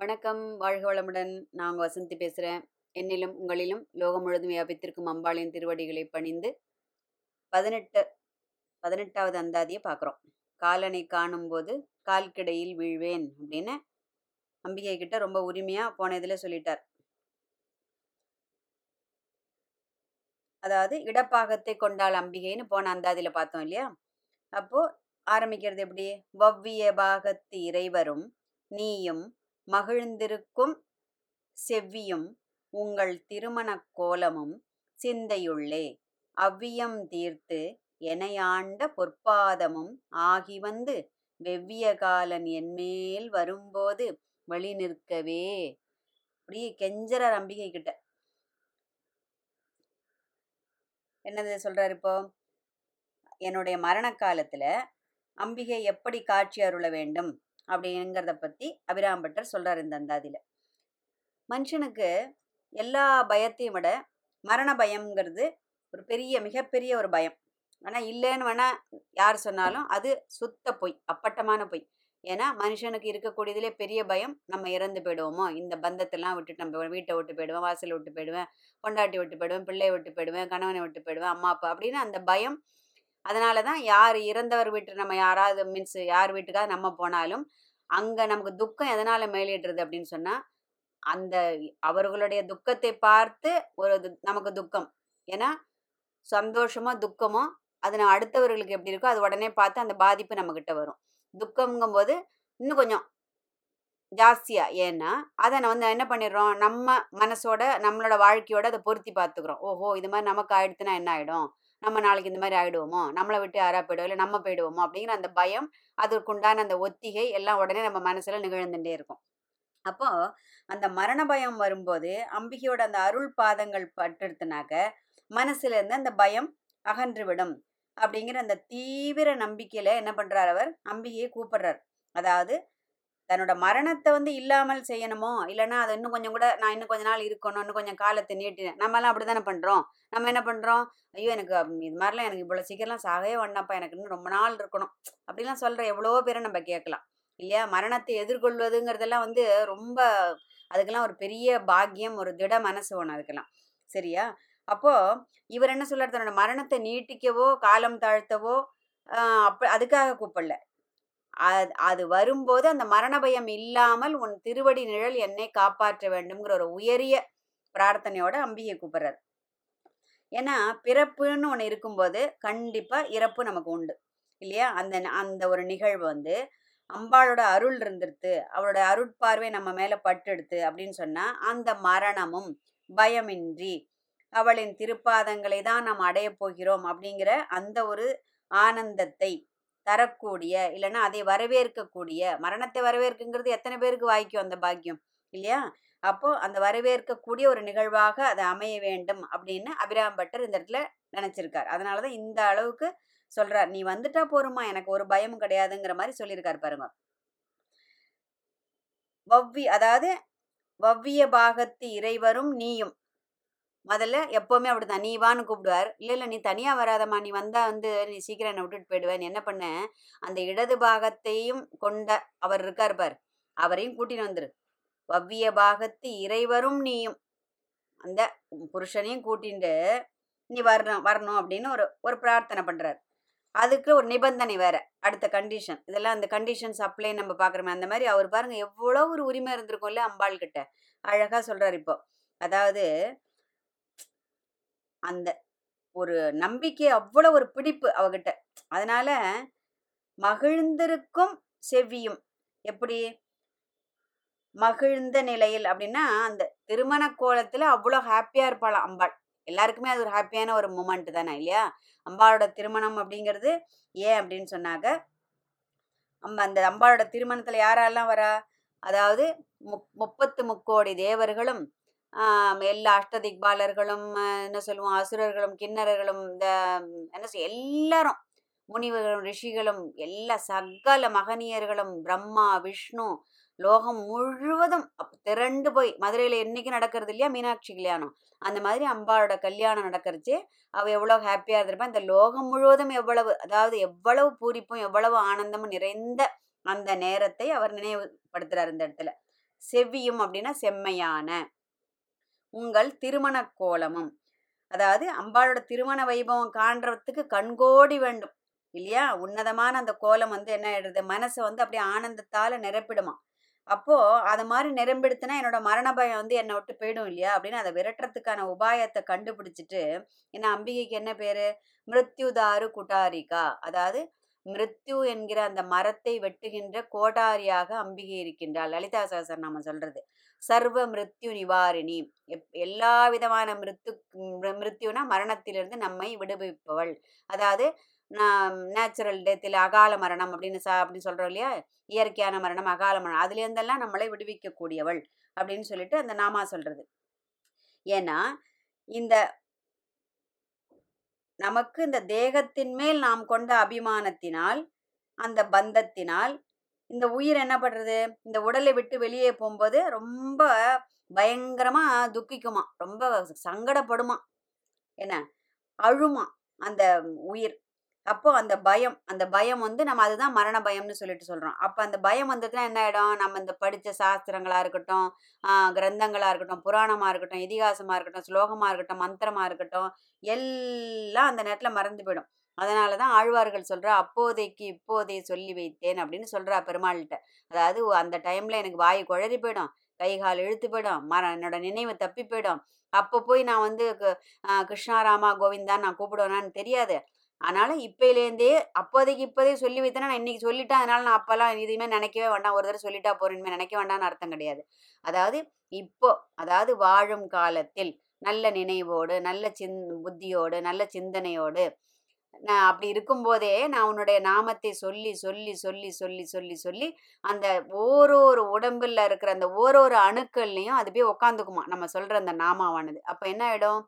வணக்கம். வாழ்க வளமுடன். நான் வசந்தி பேசுகிறேன் என்னிலும் உங்களிலும் லோகம் முழுதும் வியாபித்திருக்கும் அம்பாளின் திருவடிகளை பணிந்து பதினெட்டு பதினெட்டாவது அந்தாதியை பார்க்குறோம். காலனை காணும்போது கால்கிடையில் வீழ்வேன் அப்படின்னு அம்பிகை கிட்ட ரொம்ப உரிமையாக போன இதில் சொல்லிட்டார். அதாவது இடப்பாகத்தை கொண்டாள் அம்பிகைன்னு போன அந்தாதியில் பார்த்தோம் இல்லையா? அப்போது ஆரம்பிக்கிறது எப்படி? வவ்விய பாகத்து இறைவரும் நீயும் மகிழ்ந்திருக்கும் செவ்வியும் உங்கள் திருமணக் கோலமும் சிந்தையுள்ளே. அவ்வியம் தீர்த்து எனையாண்ட பொற்பாதமும் ஆகி வந்து வெவ்விய காலன் என்மேல் வரும்போது வழி நிற்கவே அப்படியே கெஞ்சறார் அம்பிகை கிட்ட. என்னது சொல்றாரு இப்போ? என்னுடைய மரண காலத்துல அம்பிகை எப்படி காட்சி அருள வேண்டும்? அப்படிங்கிறத பத்தி அபிராம்பட்டர் சொல்றாரு இந்த அந்தாதியில. மனுஷனுக்கு எல்லா பயத்தையும் விட மரண பயம்ங்கிறது ஒரு பெரிய மிகப்பெரிய ஒரு பயம். ஆனா இல்லைன்னு வேணா யார் சொன்னாலும் அது சுத்த பொய் அப்பட்டமான பொய். ஏன்னா மனுஷனுக்கு இருக்கக்கூடியதுலே பெரிய பயம் நம்ம இறந்து போயிடுவோமோ? இந்த பந்தத்தெல்லாம் விட்டுட்டு நம்ம வீட்டை விட்டு போயிடுவேன் வாசலை விட்டு போயிடுவேன் கொண்டாட்டி விட்டு போயிடுவேன் பிள்ளையை விட்டு போயிடுவேன் கணவனை விட்டு போயிடுவேன் அம்மா அப்பா அப்படின்னு அந்த பயம் அதனால தான் யார் இறந்தவர் வீட்டு நம்ம யாராவது மீன்ஸ் யார் வீட்டுக்காவது நம்ம போனாலும் அங்கே நமக்கு துக்கம் எதனால் மேலிடுறது அப்படின்னு சொன்னால் அந்த அவர்களுடைய துக்கத்தை பார்த்து ஒரு நமக்கு துக்கம். ஏன்னா சந்தோஷமோ துக்கமோ அது நம்ம அடுத்தவர்களுக்கு எப்படி இருக்கோ அது உடனே பார்த்து அந்த பாதிப்பு நம்மக்கிட்ட வரும். துக்கம்ங்கும்போது இன்னும் கொஞ்சம் ஜாஸ்தியாக ஏன்னா அதை நான் வந்து என்ன பண்ணிடுறோம் நம்ம மனசோட நம்மளோட வாழ்க்கையோட அதை பொருத்தி பார்த்துக்கிறோம். ஓஹோ இது மாதிரி நமக்கு ஆயிடுத்துனா என்ன ஆகிடும் நம்ம நாளைக்கு இந்த மாதிரி ஆகிடுவோமோ நம்மளை விட்டு யாராக போயிடுவோம் இல்லை நம்ம போயிடுவோமோ? அப்படிங்கிற அந்த பயம் அதற்குண்டான அந்த ஒத்திகை எல்லாம் உடனே நம்ம மனசில் நிகழ்ந்துட்டே இருக்கும். அப்போ அந்த மரண பயம் வரும்போது அம்பிகையோட அந்த அருள் பாதங்கள் பட்டுடுத்துனாக்க மனசுல இருந்து அந்த பயம் அகன்றுவிடும். அப்படிங்கிற அந்த தீவிர நம்பிக்கையில என்ன பண்றார் அவர்? அம்பிகையை கூப்பிடுறார். அதாவது தன்னோட மரணத்தை வந்து இல்லாமல் செய்யணுமோ? இல்லைன்னா அதை இன்னும் கொஞ்சம் கூட நான் இன்னும் கொஞ்ச நாள் இருக்கணும் இன்னும் கொஞ்சம் காலத்தை நீட்டினேன் நம்மலாம் அப்படி தானே பண்ணுறோம் நம்ம என்ன பண்ணுறோம் ஐயோ எனக்கு இது மாதிரிலாம் எனக்கு இவ்வளோ சீக்கிரம்லாம் சாகவே வேண்டாம்ப்பா. எனக்கு இன்னும் ரொம்ப நாள் இருக்கணும். அப்படிலாம் சொல்கிற எவ்வளவோ பேரை நம்ம கேட்கலாம். இல்லையா? மரணத்தை எதிர்கொள்வதுங்கிறதெல்லாம் வந்து ரொம்ப அதுக்கெல்லாம் ஒரு பெரிய பாக்கியம் ஒரு திட மனசு வேணும் அதுக்கெல்லாம். சரியா? அப்போது இவர் என்ன சொல்கிறார் தன்னோட மரணத்தை நீட்டிக்கவோ காலம் தாழ்த்தவோ அப்போ அப்ப அதுக்காக கூப்பிடல. அது அது வரும்போது அந்த மரண பயம் இல்லாமல் உன் திருவடி நிழல் என்னை காப்பாற்ற வேண்டும்ங்கிற ஒரு உயரிய பிரார்த்தனையோட அம்பிகை கூப்பிடுறாரு. ஏன்னா பிறப்புன்னு ஒன்று இருக்கும்போது கண்டிப்பாக இறப்பு நமக்கு உண்டு இல்லையா? அந்த ந- அந்த ஒரு நிகழ்வு வந்து அம்பாளோட அருள் இருந்துருத்து அவளோட அருட்பார்வை நம்ம மேலே பட்டெடுத்து அப்படின்னு சொன்னால் அந்த மரணமும் பயமின்றி அவளின் திருப்பாதங்களை தான் நாம் அடையப் போகிறோம் அப்படிங்கிற அந்த ஒரு ஆனந்தத்தை தரக்கூடிய இல்லைன்னா அதை வரவேற்கக்கூடிய மரணத்தை வரவேற்குங்கிறது எத்தனை பேருக்கு வாய்க்கும் அந்த பாக்கியம் இல்லையா? அப்போ அந்த வரவேற்கக்கூடிய ஒரு நிகழ்வாக அது அமைய வேண்டும் அப்படின்னு அபிராம்பட்டர் இந்த இடத்துல நினைச்சிருக்கார். அதனாலதான் இந்த அளவுக்கு சொல்றார். நீ வந்துட்டா போருமா எனக்கு ஒரு பயமும் கிடையாதுங்கிற மாதிரி சொல்லியிருக்காரு பாருங்க. வவ்வி அதாவது வவ்விய பாகத்து இறைவரும் நீயும் முதல்ல எப்போவுமே அப்படிதான் நீ வான்னு கூப்பிடுவார். இல்லை இல்லை நீ தனியாக வராதம்மா. நீ வந்தால் வந்து நீ சீக்கிரம் என்னை விட்டுட்டு போயிடுவேன் என்ன பண்ண? அந்த இடது பாகத்தையும் கொண்ட அவர் இருக்கார் பார். அவரையும் கூட்டின்னு வந்துரு. வவ்விய பாகத்து இறைவரும் நீயும். அந்த புருஷனையும் கூட்டிட்டு நீ வரணும் வரணும் அப்படின்னு ஒரு ஒரு பிரார்த்தனை பண்ணுறார் அதுக்கு ஒரு நிபந்தனை வேற. அடுத்த கண்டிஷன் இதெல்லாம் அந்த கண்டிஷன்ஸ் அப்ளை நம்ம பார்க்குறோமே அந்த மாதிரி அவர் பாருங்க எவ்வளோ ஒரு உரிமை இருந்திருக்கும்ல அம்பாள் கிட்ட அழகாக சொல்கிறார் இப்போ. அதாவது அந்த ஒரு நம்பிக்கை அவ்வளோ ஒரு பிடிப்பு அவகிட்ட. அதனால மகிழ்ந்திருக்கும் செவ்வியும் எப்படி? மகிழ்ந்த நிலையில் அப்படின்னா அந்த திருமண கோலத்தில் அவ்வளோ ஹாப்பியாக இருப்பாளாம் அம்பாள். எல்லாருக்குமே அது ஒரு ஹாப்பியான ஒரு மூமெண்ட் தானே இல்லையா? அம்பாளோட திருமணம் அப்படிங்கிறது ஏன் அப்படின்னு சொன்னாக்க அம்ப அந்த அம்பாளோட திருமணத்தில் யாரெல்லாம் வரா? அதாவது முப் முப்பத்து முக்கோடி தேவர்களும் எல்லா அஷ்டதிக்பாலர்களும் என்ன சொல்லுவோம் அசுரர்களும் கிண்ணறர்களும் இந்த என்ன சொல் எல்லாரும் முனிவர்களும் ரிஷிகளும் எல்லா சகல மகனியர்களும் பிரம்மா விஷ்ணு லோகம் முழுவதும் திரண்டு போய் மதுரையில் என்னைக்கு நடக்கிறது இல்லையா? மீனாட்சி கல்யாணம். அந்த மாதிரி அம்பாளோட கல்யாணம் நடக்கிறச்சு. அவள் எவ்வளோ ஹாப்பியாக இருந்திருப்பா. இந்த லோகம் முழுவதும் எவ்வளவு அதாவது எவ்வளவு பூரிப்பும் எவ்வளவு ஆனந்தமும் நிறைந்த அந்த நேரத்தை அவர் நினைவுபடுத்துறார் இந்த இடத்துல. செவ்வியும் அப்படின்னா செம்மையான உங்கள் திருமண கோலமும் அதாவது அம்பாளோட திருமண வைபவம் காண்றதுக்கு கண்கோடி வேண்டும். இல்லையா? உன்னதமான அந்த கோலம் வந்து என்ன ஆயிடுது? மனசை வந்து அப்படியே ஆனந்தத்தால நிரப்பிடுமா? அப்போ அது மாதிரி நிரம்பிடுத்துனா என்னோட மரண பயம் வந்து என்னை விட்டு போயிடும் இல்லையா? அப்படின்னு அதை விரட்டுறதுக்கான உபாயத்தை கண்டுபிடிச்சிட்டு என்ன அம்பிகைக்கு என்ன பேரு? மிருத்யுதாரு குட்டாரிகா. அதாவது மிருத்யு என்கிற அந்த மரத்தை வெட்டுகின்ற கோடாரியாக அம்பிகை இருக்கின்றாள். லலிதா சாசர் நாம சொல்றது. சர்வ மிருத்யு நிவாரிணி எப் எல்லா விதமான மிருத்து மிருத்யுனா மரணத்திலிருந்து நம்மை விடுவிப்பவள். அதாவது நேச்சுரல் டெத்தில் அகால மரணம் அப்படின்னு சா அப்படின்னு சொல்கிறோம் இல்லையா? இயற்கையான மரணம் அகால மரணம். அதுலேருந்தெல்லாம் நம்மளை விடுவிக்கக்கூடியவள் அப்படின்னு சொல்லிட்டு அந்த நாமா சொல்கிறது ஏன்னா இந்த நமக்கு இந்த தேகத்தின் மேல் நாம் கொண்ட அபிமானத்தினால் அந்த பந்தத்தினால் இந்த உயிர் என்ன பண்ணுறது இந்த உடலை விட்டு வெளியே போகும்போது ரொம்ப பயங்கரமாக துக்கிக்குமா? ரொம்ப சங்கடப்படுமா? என்ன? அழுமா அந்த உயிர். அப்போ அந்த பயம் அந்த பயம் வந்து நம்ம அதுதான் மரண பயம்னு சொல்லிட்டு சொல்கிறோம் அப்போ அந்த பயம் வந்ததுன்னா என்ன ஆகிடும் நம்ம இந்த படித்த சாஸ்திரங்களாக இருக்கட்டும் கிரந்தங்களாக இருக்கட்டும் புராணமாக இருக்கட்டும் இதிகாசமாக இருக்கட்டும் ஸ்லோகமாக இருக்கட்டும் மந்திரமாக இருக்கட்டும் எல்லாம் அந்த நேரத்தில் மறந்து போயிடும். அதனால தான் ஆழ்வார்கள் சொல்கிறா அப்போதைக்கு இப்போதே சொல்லி வைத்தேன் அப்படின்னு சொல்கிறா பெருமாள்கிட்ட. அதாவது அந்த டைமில் எனக்கு வாய் குழறி போயிடும் கை கால் இழுத்து போயிடும் மர என்னோட நினைவு தப்பி போயிடும். அப்போ போய் நான் வந்து கிருஷ்ணாராமா கோவிந்தான் நான் கூப்பிடுவேனான்னு தெரியாது. அதனால இப்பயிலேருந்தே அப்போதைக்கு இப்போதே சொல்லி வைத்தேன்னா நான் இன்னைக்கு சொல்லிட்டேன் அதனால நான் அப்போல்லாம் இதுவுமே நினைக்கவே வேண்டாம். ஒரு தடவை சொல்லிட்டா போறேன் நினைக்க வேண்டாம்னு அர்த்தம் கிடையாது. அதாவது இப்போ அதாவது வாழும் காலத்தில் நல்ல நினைவோடு நல்ல சிந் புத்தியோடு நல்ல சிந்தனையோடு நான் அப்படி இருக்கும்போதே நான் உன்னுடைய நாமத்தை சொல்லி சொல்லி சொல்லி சொல்லி சொல்லி சொல்லி அந்த ஓரொரு உடம்புல இருக்கிற அந்த ஓரொரு அணுக்கள்லையும் அது போய் உக்காந்துக்குமா? நம்ம சொல்ற அந்த நாமாவானது. அப்ப என்ன ஆயிடும்?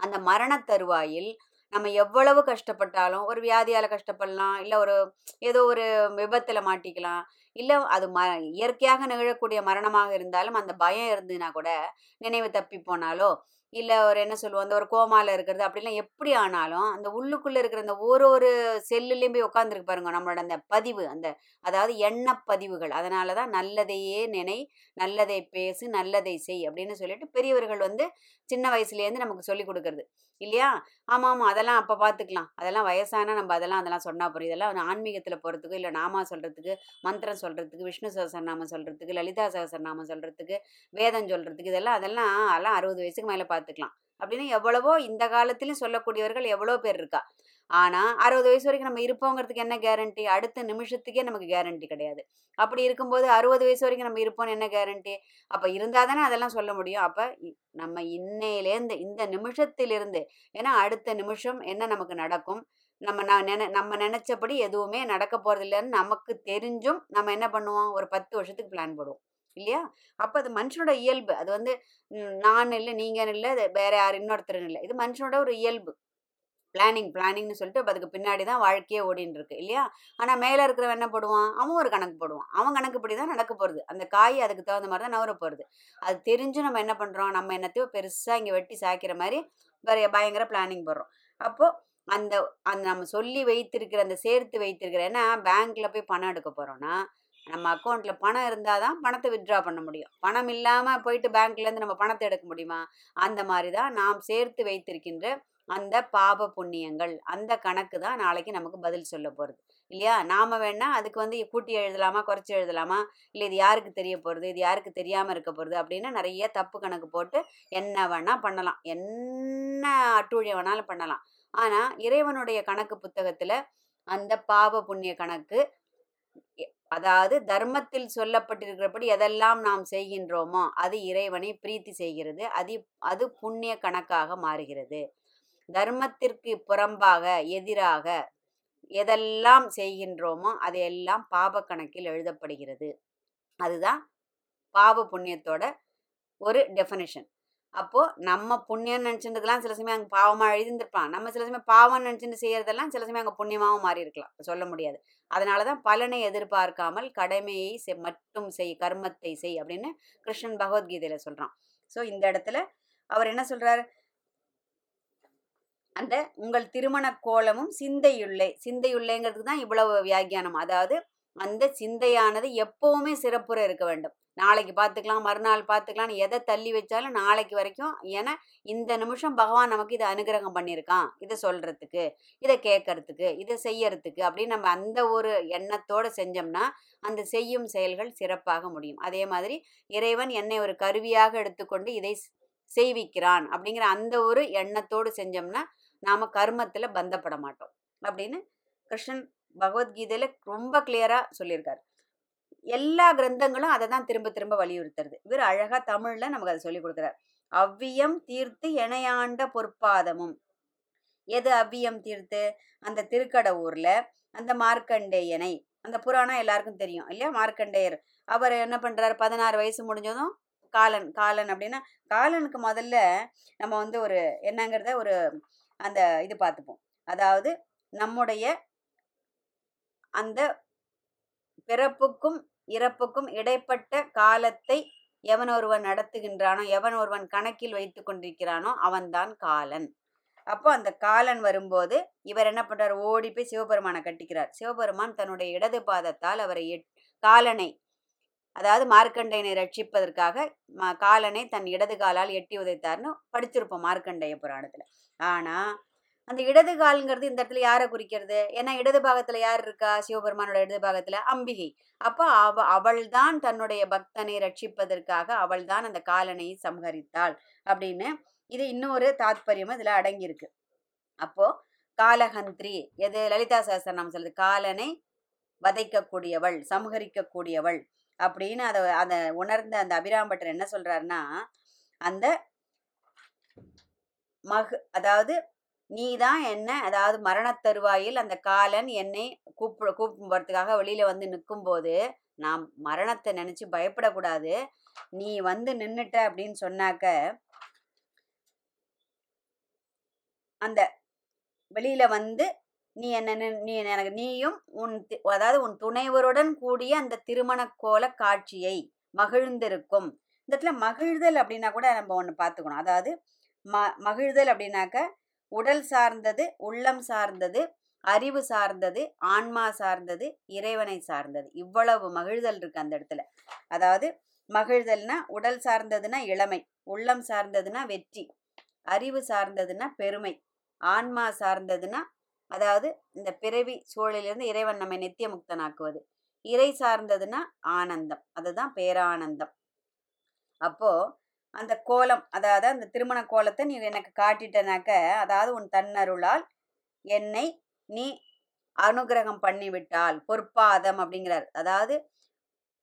அந்த மரண தருவாயில் நம்ம எவ்வளவு கஷ்டப்பட்டாலும் ஒரு வியாதியால கஷ்டப்படலாம் இல்லை ஒரு ஏதோ ஒரு விபத்துல மாட்டிக்கலாம் இல்லை அது ம இயற்கையாக நிகழக்கூடிய மரணமாக இருந்தாலும் அந்த பயம் இருந்ததுன்னா கூட நினைவு தப்பி போனாலோ இல்லை ஒரு என்ன சொல்லுவோம் அந்த ஒரு கோமாவில் இருக்கிறது அப்படிலாம் எப்படி ஆனாலும் அந்த உள்ளுக்குள்ளே இருக்கிற அந்த ஒரு ஒரு செல்லுலேயும் போய் உட்காந்துருக்கு பாருங்க நம்மளோட அந்த பதிவு அந்த அதாவது எண்ண பதிவுகள். அதனால தான் நல்லதையே நினை நல்லதை பேசு நல்லதை செய் அப்படின்னு சொல்லிட்டு பெரியவர்கள் வந்து சின்ன வயசுலேருந்து நமக்கு சொல்லி கொடுக்கறது. இல்லையா? ஆமாம் ஆமாம் அதெல்லாம் அப்போ பார்த்துக்கலாம் அதெல்லாம் வயசானா நம்ம அதெல்லாம் அதெல்லாம் சொன்னால் போகிறோம் இதெல்லாம் ஆன்மீகத்தில் போகிறதுக்கு இல்லை நாமா சொல்கிறதுக்கு மந்திரம் சொல்கிறதுக்கு விஷ்ணு சகசரநாமம் சொல்கிறதுக்கு லலிதா சகசரநாமம் சொல்கிறதுக்கு வேதம் சொல்கிறதுக்கு இதெல்லாம் அதெல்லாம் அதெல்லாம் அறுபது வயசுக்கு மேலே பார்த்துக்கலாம் அப்படின்னு எவ்வளவோ இந்த காலத்திலையும் சொல்லக்கூடியவர்கள் எவ்வளோ பேர் இருக்கா? ஆனால் அறுபது வயசு வரைக்கும் நம்ம இருப்போங்கிறதுக்கு என்ன கேரண்டி அடுத்த நிமிஷத்துக்கே நமக்கு கேரண்டி கிடையாது. அப்படி இருக்கும்போது அறுபது வயசு வரைக்கும் நம்ம இருப்போம்னு என்ன கேரண்டி அப்போ இருந்தால் தானே அதெல்லாம் சொல்ல முடியும். அப்போ நம்ம இன்னையிலேருந்து இந்த நிமிஷத்திலிருந்து ஏன்னா அடுத்த நிமிஷம் என்ன நமக்கு நடக்கும்? நம்ம நான் நினை நம்ம நினச்சபடி எதுவுமே நடக்க போகிறதில்லன்னு நமக்கு தெரிஞ்சும் நம்ம என்ன பண்ணுவோம்? ஒரு பத்து வருஷத்துக்கு பிளான் போடுவோம். இல்லையா? அப்போ அது மனுஷனோட இயல்பு. அது வந்து நான் இல்லை நீங்கள் இல்லை வேற யார் இன்னொருத்தர் இல்லை. இது மனுஷனோட ஒரு இயல்பு. பிளானிங் பிளானிங்னு சொல்லிட்டு அதுக்கு பின்னாடி தான் வாழ்க்கையே ஓடின்னு இருக்கு இல்லையா? ஆனால் மேலே இருக்கிறவன் என்ன போடுவான்? அவன் ஒரு கணக்கு போடுவான். அவன் கணக்குப்படி தான் நடக்க போகிறது அந்த காய் அதுக்கு தகுந்த மாதிரி தான் நவர போகிறது அது தெரிஞ்சு நம்ம என்ன பண்ணுறோம் நம்ம என்னத்தையோ பெருசாக இங்கே வெட்டி சாய்க்கிற மாதிரி வேற பயங்கர பிளானிங் போடுறோம். அப்போது அந்த அந்த நம்ம சொல்லி வைத்திருக்கிற அந்த சேர்த்து வைத்திருக்கிற ஏன்னா பேங்க்கில் போய் பணம் எடுக்க போகிறோன்னா நம்ம அக்கௌண்ட்டில் பணம் இருந்தால் தான் பணத்தை வித்ட்ரா பண்ண முடியும். பணம் இல்லாமல் போயிட்டு பேங்க்லேருந்து நம்ம பணத்தை எடுக்க முடியுமா? அந்த மாதிரி தான் நாம் சேர்த்து வைத்திருக்கின்ற அந்த பாப புண்ணியங்கள் அந்த கணக்கு தான் நாளைக்கு நமக்கு பதில் சொல்ல போகிறது இல்லையா? நாம் வேணால் அதுக்கு வந்து கூட்டி எழுதலாமா குறைச்சி எழுதலாமா? இல்லை இது யாருக்கு தெரிய போகிறது இது யாருக்கு தெரியாமல் இருக்க போகிறது அப்படின்னு நிறைய தப்பு கணக்கு போட்டு என்ன வேணால் பண்ணலாம். என்ன அட்டூழியம் வேணாலும் பண்ணலாம். ஆனால் இறைவனுடைய கணக்கு புத்தகத்தில் அந்த பாப புண்ணிய கணக்கு அதாவது தர்மத்தில் சொல்லப்பட்டிருக்கிறபடி எதெல்லாம் நாம் செய்கின்றோமோ அது இறைவனை பிரீத்தி செய்கிறது. அது அது புண்ணிய கணக்காக மாறுகிறது. தர்மத்திற்கு புறம்பாக எதிராக எதெல்லாம் செய்கின்றோமோ அதையெல்லாம் பாப கணக்கில் எழுதப்படுகிறது. அதுதான் பாப புண்ணியத்தோட ஒரு டெஃபனிஷன் அப்போ நம்ம புண்ணியம் நினச்சிருந்ததுலாம் சில சமயம் அங்கே பாவமாக எழுதியிருந்திருப்பான் நம்ம சில சமயம் பாவம் நினச்சிட்டு செய்யறதெல்லாம் சில சமயம் அங்கே புண்ணியமாகவும் மாறி இருக்கலாம் சொல்ல முடியாது. அதனால தான் பலனை எதிர்பார்க்காமல் கடமையை செய் மட்டும் செய் கர்மத்தை செய் அப்படின்னு கிருஷ்ணன் பகவத்கீதையில் சொல்கிறான் ஸோ இந்த இடத்துல அவர் என்ன சொல்கிறார் அந்த உங்கள் திருமண கோலமும் சிந்தையுள்ளே சிந்தையுள்ளேங்கிறதுக்கு தான் இவ்வளவு வியாக்கியானம். அதாவது அந்த சிந்தையானது எப்பவுமே சிறப்புற இருக்க வேண்டும். நாளைக்கு பார்த்துக்கலாம் மறுநாள் பார்த்துக்கலாம் எதை தள்ளி வச்சாலும் நாளைக்கு வரைக்கும் ஏன்னா இந்த நிமிஷம் பகவான் நமக்கு இதை அனுகிரகம் பண்ணியிருக்கான். இதை சொல்றதுக்கு இதை கேட்கறதுக்கு இதை செய்யறதுக்கு அப்படின்னு நம்ம அந்த ஒரு எண்ணத்தோடு செஞ்சோம்னா அந்த செய்யும் செயல்கள் சிறப்பாக முடியும். அதே மாதிரி இறைவன் என்னை ஒரு கருவியாக எடுத்துக்கொண்டு இதை செய்விக்கிறான் அப்படிங்கிற அந்த ஒரு எண்ணத்தோடு செஞ்சோம்னா நாம கர்மத்துல பந்தப்பட மாட்டோம். அப்படின்னு கிருஷ்ணன் பகவத்கீதையில ரொம்ப கிளியரா சொல்லியிருக்காரு. எல்லா கிரந்தங்களும் அதை தான் திரும்ப திரும்ப வலியுறுத்துறது. இவர் அழகா தமிழ்ல நமக்கு அதை சொல்லி கொடுக்குறார். அவ்வியம் தீர்த்து இணையாண்ட பொற்பாதமும். எது அவ்வியம் தீர்த்து? அந்த திருக்கட அந்த மார்க்கண்டேயனை. அந்த புராணம் எல்லாருக்கும் தெரியும் இல்லையா? மார்க்கண்டேயர். அவர் என்ன பண்றாரு? பதினாறு வயசு முடிஞ்சதும் காலன் காலன் அப்படின்னா காலனுக்கு முதல்ல நம்ம வந்து ஒரு என்னங்கிறத ஒரு அந்த இது பார்த்துப்போம். அதாவது நம்முடைய அந்த பிறப்புக்கும் இறப்புக்கும் இடைப்பட்ட காலத்தை எவன் ஒருவன் நடத்துகின்றானோ எவன் ஒருவன் கணக்கில் வைத்து கொண்டிருக்கிறானோ அவன்தான் காலன். அப்போ அந்த காலன் வரும்போது இவர் என்ன பண்ணுறார் ஓடி போய் சிவபெருமானை கட்டிக்கிறார். சிவபெருமான் தன்னுடைய இடது பாதத்தால் அவரை எட்- காலனை அதாவது மார்க்கண்டையனை ரட்சிப்பதற்காக காலனை தன் இடது காலால் எட்டி உதைத்தார்னு படிச்சிருப்போம் மார்க்கண்டைய புராணத்தில். ஆனா அந்த இடது கால்ங்கிறது இந்த இடத்துல யாரை குறிக்கிறது? ஏன்னா இடது பாகத்துல யார் இருக்கா? சிவபெருமானோட இடது பாகத்துல அம்பிகை. அப்போ அவ அவள்தான் தன்னுடைய பக்தனை ரட்சிப்பதற்காக அவள் தான் அந்த காலனை சம்ஹரித்தாள் அப்படின்னு இது இன்னொரு தாத்பரியம் இதுல அடங்கியிருக்கு. அப்போ காலஹந்திரி எது? லலிதா சகஸ்ரநாமம் சொல்லுது காலனை வதைக்கக்கூடியவள் சம்ஹரிக்கக்கூடியவள் அப்படின்னு அதை அதை உணர்ந்த அந்த அபிராம்பட்டர் என்ன சொல்றாருன்னா அந்த மகு அதாவது நீதான் என்ன அதாவது மரணத் தருவாயில் அந்த காலன் என்னை கூப்பிட கூப்பிடுறதுக்காக வெளியில வந்து நிற்கும்போது நான் மரணத்தை நினைச்சு பயப்படக்கூடாது. நீ வந்து நின்னுட்ட அப்படின்னு சொன்னாக்க அந்த வெளியில வந்து நீ என்ன நின்- நீ எனக்கு நீயும் உன் அதாவது உன் துணைவருடன் கூடிய அந்த திருமண கோல காட்சியை மகிழ்ந்திருக்கும். இந்த இடத்துல மகிழ்தல் அப்படின்னா கூட நம்ம ஒன்று பார்த்துக்கணும். அதாவது ம மகிழ்தல் அப்படின்னாக்க உடல் சார்ந்தது உள்ளம் சார்ந்தது அறிவு சார்ந்தது ஆன்மா சார்ந்தது இறைவனை சார்ந்தது. இவ்வளவு மகிழ்தல் இருக்கு அந்த இடத்துல. அதாவது மகிழ்தல்னா உடல் சார்ந்ததுன்னா இளமை உள்ளம் சார்ந்ததுன்னா வெற்றி அறிவு சார்ந்ததுன்னா பெருமை ஆன்மா சார்ந்ததுன்னா அதாவது இந்த பிறவி சூழலிலிருந்து இறைவன் நம்மை நித்திய முக்தனாக்குவது. இறை சார்ந்ததுன்னா ஆனந்தம் அதுதான் பேரானந்தம். அப்போ அந்த கோலம் அதாவது அந்த திருமண கோலத்தை நீ எனக்கு காட்டிட்டனாக்க அதாவது உன் தன்னருளால் என்னை நீ அனுகிரகம் பண்ணிவிட்டால் பொற்பாதம் அப்படிங்கிறார். அதாவது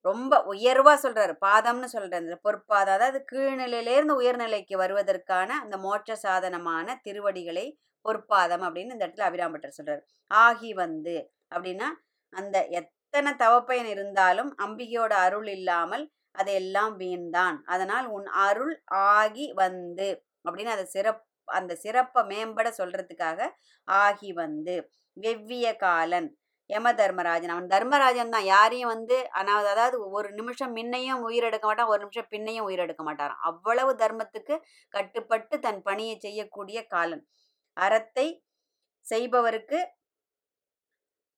ரொம்ப உயர்வாக சொல்கிறார் பாதம்னு சொல்றாரு. இந்த பொற்பாதம் அதாவது கீழ்நிலையிலேருந்து உயர்நிலைக்கு வருவதற்கான அந்த மோட்ச சாதனமான திருவடிகளை பொற்பாதம் அப்படின்னு இந்த இடத்துல அபிராம்பட்டர் சொல்கிறார் ஆகி வந்து அப்படின்னா அந்த எத்தனை தவப்பயன் இருந்தாலும் அம்பிகையோட அருள் இல்லாமல் அதெல்லாம் வீண்தான். அதனால் உன் அருள் ஆகி வந்து அப்படின்னு அதை சிறப் அந்த சிறப்பை மேம்பட சொல்றதுக்காக ஆகி வந்து. வெவ்விய காலன் யம தர்மராஜன். அவன் தர்மராஜன் தான். யாரையும் வந்து அனாவது அதாவது ஒரு நிமிஷம் முன்னையும் உயிரெடுக்க மாட்டான் ஒரு நிமிஷம் பின்னையும் உயிரெடுக்க மாட்டாராம். அவ்வளவு தர்மத்துக்கு கட்டுப்பட்டு தன் பணியை செய்யக்கூடிய காலன். அறத்தை செய்பவருக்கு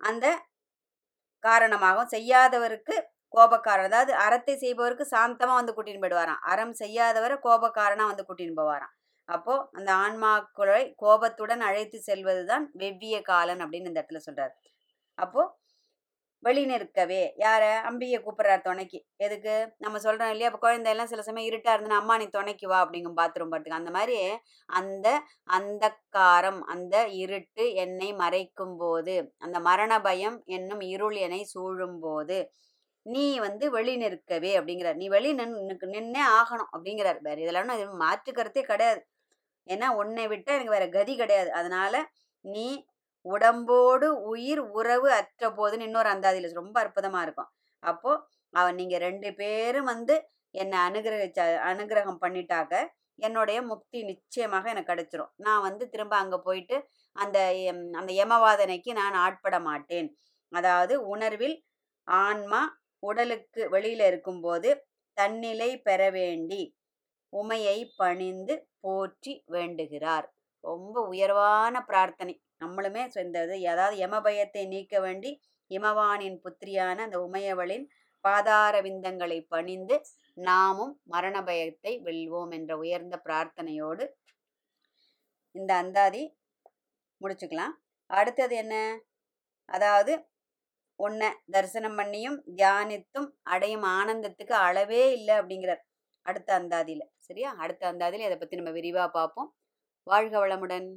அந்த காரணமாகவும் செய்யாதவருக்கு கோபக்காரன். அதாவது அறத்தை செய்பவருக்கு சாந்தமா வந்து கூட்டின்னு போயிடுவாராம். அறம் செய்யாதவரை கோபக்காரனா வந்து கூட்டின்னு போவாராம். அப்போ அந்த ஆன்மாக்களை கோபத்துடன் அழைத்து செல்வதுதான் வெவ்விய காலன் அப்படின்னு இந்த இடத்துல சொல்றாரு. அப்போ வெளி நிற்கவே யார? அம்பியை கூப்பிடுறாரு துணைக்கு. எதுக்கு? நம்ம சொல்றோம் இல்லையா? இப்போ குழந்தை எல்லாம் சில சமயம் இருட்டா இருந்துன்னா அம்மா நீ துணைக்கு வா அப்படிங்கும் பாத்ரூம் போறதுக்கு அந்த மாதிரி அந்த அந்த காரம் அந்த இருட்டு என்னை மறைக்கும் போது அந்த மரண பயம் என்னும் இருள் என்னை சூழும் போது நீ வந்து வெளி நிற்கவே அப்படிங்கிறார். நீ வெளி நின்று நின்னே ஆகணும் அப்படிங்கிறார். வேற இதெல்லாம் இது மாற்றுக்கருத்தே கிடையாது. ஏன்னா உன்னை விட்டா எனக்கு வேற கதி கிடையாது. அதனால நீ உடம்போடு உயிர் உறவு அற்ற போதுன்னு இன்னொரு அந்தாதியில் ரொம்ப அற்புதமா இருக்கும். அப்போ அவன் நீங்க ரெண்டு பேரும் வந்து என்னை அனுகிரகிச்ச அனுகிரகம் பண்ணிட்டாக்க என்னுடைய முக்தி நிச்சயமாக எனக்கு கிடைச்சிரும். நான் வந்து திரும்ப அங்க போயிட்டு அந்த அந்த யமவாதனைக்கு நான் ஆட்பட மாட்டேன். அதாவது உணர்வில் ஆன்மா உடலுக்கு வெளியில இருக்கும்போது தன்னிலை பெற வேண்டி உமையை பணிந்து போற்றி வேண்டுகிறார். ரொம்ப உயர்வான பிரார்த்தனை. நம்மளுமே சொ- இந்த இது அதாவது யமபயத்தை நீக்க வேண்டி இமவானின் புத்திரியான அந்த உமையவளின் பாதார விந்தங்களை பணிந்து நாமும் மரண பயத்தை வெல்வோம் என்ற உயர்ந்த பிரார்த்தனையோடு இந்த அந்தாதி முடிச்சுக்கலாம். அடுத்தது என்ன? அதாவது உன்னை தரிசனம் பண்ணியும் தியானித்தும் அடையும் ஆனந்தத்துக்கு அளவே இல்லை அப்படிங்கிறார். அடுத்த அந்தாதியில் சரியா? அடுத்த அந்தாதியில் இதை பற்றி நம்ம விரிவாக பார்ப்போம். வாழ்க வளமுடன்.